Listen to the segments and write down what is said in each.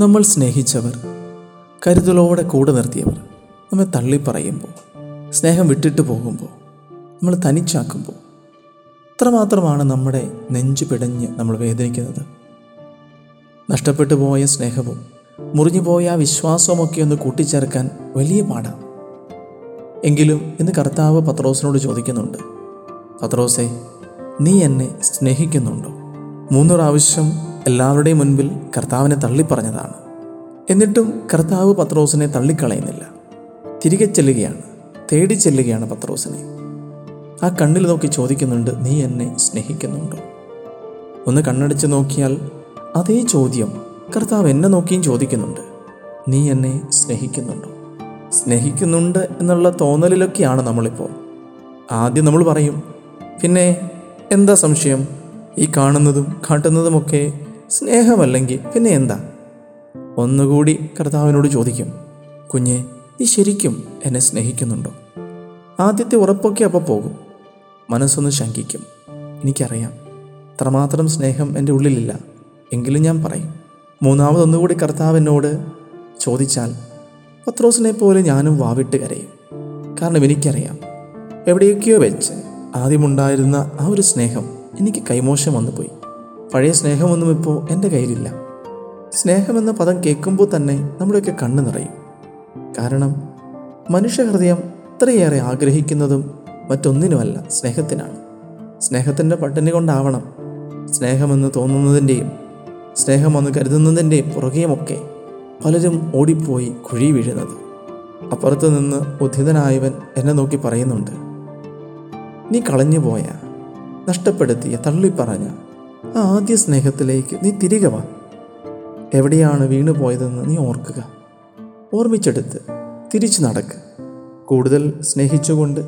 നമ്മൾ സ്നേഹിച്ചവർ കരുതലോടെ കൂടെ നിർത്തിയവർ നമ്മെ തള്ളി പറയുമ്പോൾ സ്നേഹം വിട്ടിട്ട് പോകുമ്പോൾ നമ്മൾ തനിച്ചാക്കുമ്പോൾ അത്രമാത്രമാണ് നമ്മുടെ നെഞ്ചു പിടഞ്ഞ് നമ്മൾ വേദനിക്കുന്നത്. നഷ്ടപ്പെട്ടു പോയ സ്നേഹവും മുറിഞ്ഞു പോയ വിശ്വാസവുമൊക്കെ ഒന്ന് കൂട്ടിച്ചേർക്കാൻ വലിയ പാടാണ് എങ്കിലും ഇന്ന് കർത്താവ് പത്രോസിനോട് ചോദിക്കുന്നുണ്ട് പത്രോസെ നീ എന്നെ സ്നേഹിക്കുന്നുണ്ടോ? മൂന്ന് പ്രാവശ്യം എല്ലാവരുടെയും മുൻപിൽ കർത്താവിനെ തള്ളിപ്പറഞ്ഞതാണ്. എന്നിട്ടും കർത്താവ് പത്രോസിനെ തള്ളിക്കളയുന്നില്ല. തിരികെ ചെല്ലുകയാണ് തേടി ചെല്ലുകയാണ് പത്രോസിനെ. ആ കണ്ണിൽ നോക്കി ചോദിക്കുന്നുണ്ട് നീ എന്നെ സ്നേഹിക്കുന്നുണ്ടോ? ഒന്ന് കണ്ണടിച്ച് നോക്കിയാൽ അതേ ചോദ്യം കർത്താവ് എന്നെ നോക്കിയും ചോദിക്കുന്നുണ്ട് നീ എന്നെ സ്നേഹിക്കുന്നുണ്ടോ? സ്നേഹിക്കുന്നുണ്ട് എന്നുള്ള തോന്നലിലൊക്കെയാണ് നമ്മളിപ്പോൾ. ആദ്യം നമ്മൾ പറയും പിന്നെ എന്താ സംശയം? ഈ കാണുന്നതും കാട്ടുന്നതുമൊക്കെ സ്നേഹമല്ലെങ്കിൽ പിന്നെ എന്താ? ഒന്നുകൂടി കർത്താവിനോട് ചോദിക്കും കുഞ്ഞെ നീ ശരിക്കും എന്നെ സ്നേഹിക്കുന്നുണ്ടോ? ആദ്യത്തെ ഉറപ്പൊക്കെ അപ്പോൾ പോകും. മനസ്സൊന്ന് ശങ്കിക്കും. എനിക്കറിയാം. അത്രമാത്രം സ്നേഹം എന്റെ ഉള്ളിലില്ല. എങ്കിലും ഞാൻ പറയും. മൂന്നാമതൊന്നുകൂടി കർത്താവ് എന്നോട് ചോദിച്ചാൽ പത്രോസിനെ പോലെ ഞാനും വാവിട്ട് കരയും. കാരണം എനിക്കറിയാം എവിടെയൊക്കെയോ വെച്ച് ആദ്യമുണ്ടായിരുന്ന ആ ഒരു സ്നേഹം എനിക്ക് കൈമോശം വന്നുപോയി. പഴയ സ്നേഹമൊന്നും ഇപ്പോൾ എന്റെ കയ്യിലില്ല. സ്നേഹമെന്ന പദം കേൾക്കുമ്പോൾ തന്നെ നമ്മുടെയൊക്കെ കണ്ണു നിറയും. കാരണം മനുഷ്യഹൃദയം ഇത്രയേറെ ആഗ്രഹിക്കുന്നതും മറ്റൊന്നിനുമല്ല സ്നേഹത്തിനാണ്. സ്നേഹത്തിന്റെ പട്ടിണി കൊണ്ടാവണം സ്നേഹമെന്ന് തോന്നുന്നതിന്റെയും സ്നേഹമെന്ന് കരുതുന്നതിന്റെയും പുറകെയുമൊക്കെ പലരും ഓടിപ്പോയി കുഴി വീഴുന്നത്. അപ്പുറത്ത് നിന്ന് ഉദ്ധിതനായവൻ എന്നെ നോക്കി പറയുന്നുണ്ട് നീ കളഞ്ഞുപോയ നഷ്ടപ്പെടുത്തിയ തള്ളിപ്പറഞ്ഞ ആ ആദ്യ സ്നേഹത്തിലേക്ക് നീ തിരികെ വാ. എവിടെയാണ് വീണു പോയതെന്ന് നീ ഓർക്കുക. ഓർമ്മിച്ചെടുത്ത് തിരിച്ചു നടക്ക്. കൂടുതൽ സ്നേഹിച്ചുകൊണ്ട്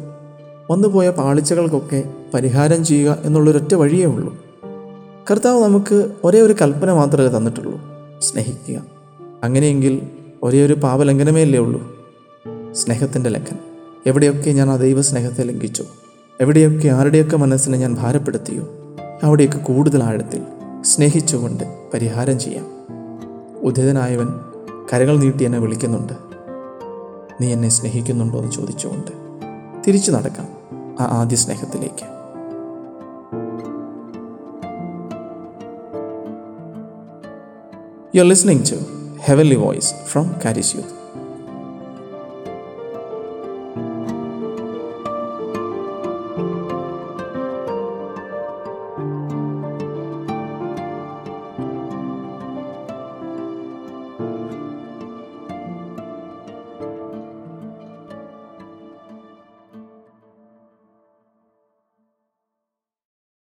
വന്നുപോയ പാളിച്ചകൾക്കൊക്കെ പരിഹാരം ചെയ്യുക എന്നുള്ളൊരൊറ്റ വഴിയേ ഉള്ളൂ. കർത്താവ് നമുക്ക് ഒരേ ഒരു കൽപ്പന മാത്രമേ തന്നിട്ടുള്ളൂ. സ്നേഹിക്കുക. അങ്ങനെയെങ്കിൽ ഒരേ ഒരു പാപലംഘനമേ അല്ലേ ഉള്ളൂ. സ്നേഹത്തിന്റെ ലംഘനം എവിടെയൊക്കെ ഞാൻ ആ ദൈവ സ്നേഹത്തെ ലംഘിച്ചു? എവിടെയൊക്കെ ആരുടെയൊക്കെ മനസ്സിനെ ഞാൻ ഭാരപ്പെടുത്തിയോ? അവിടെയൊക്കെ കൂടുതൽ ആഴത്തിൽ സ്നേഹിച്ചുകൊണ്ട് പരിഹാരം ചെയ്യാം. ഉദിതനായവൻ കരകൾ നീട്ടി എന്നെ വിളിക്കുന്നുണ്ട്. നീ എന്നെ സ്നേഹിക്കുന്നുണ്ടോ എന്ന് ചോദിച്ചുകൊണ്ട് തിരിച്ചു നടക്കാം ആ ആദ്യ സ്നേഹത്തിലേക്ക്. You are listening to heavenly voice from Charis Youth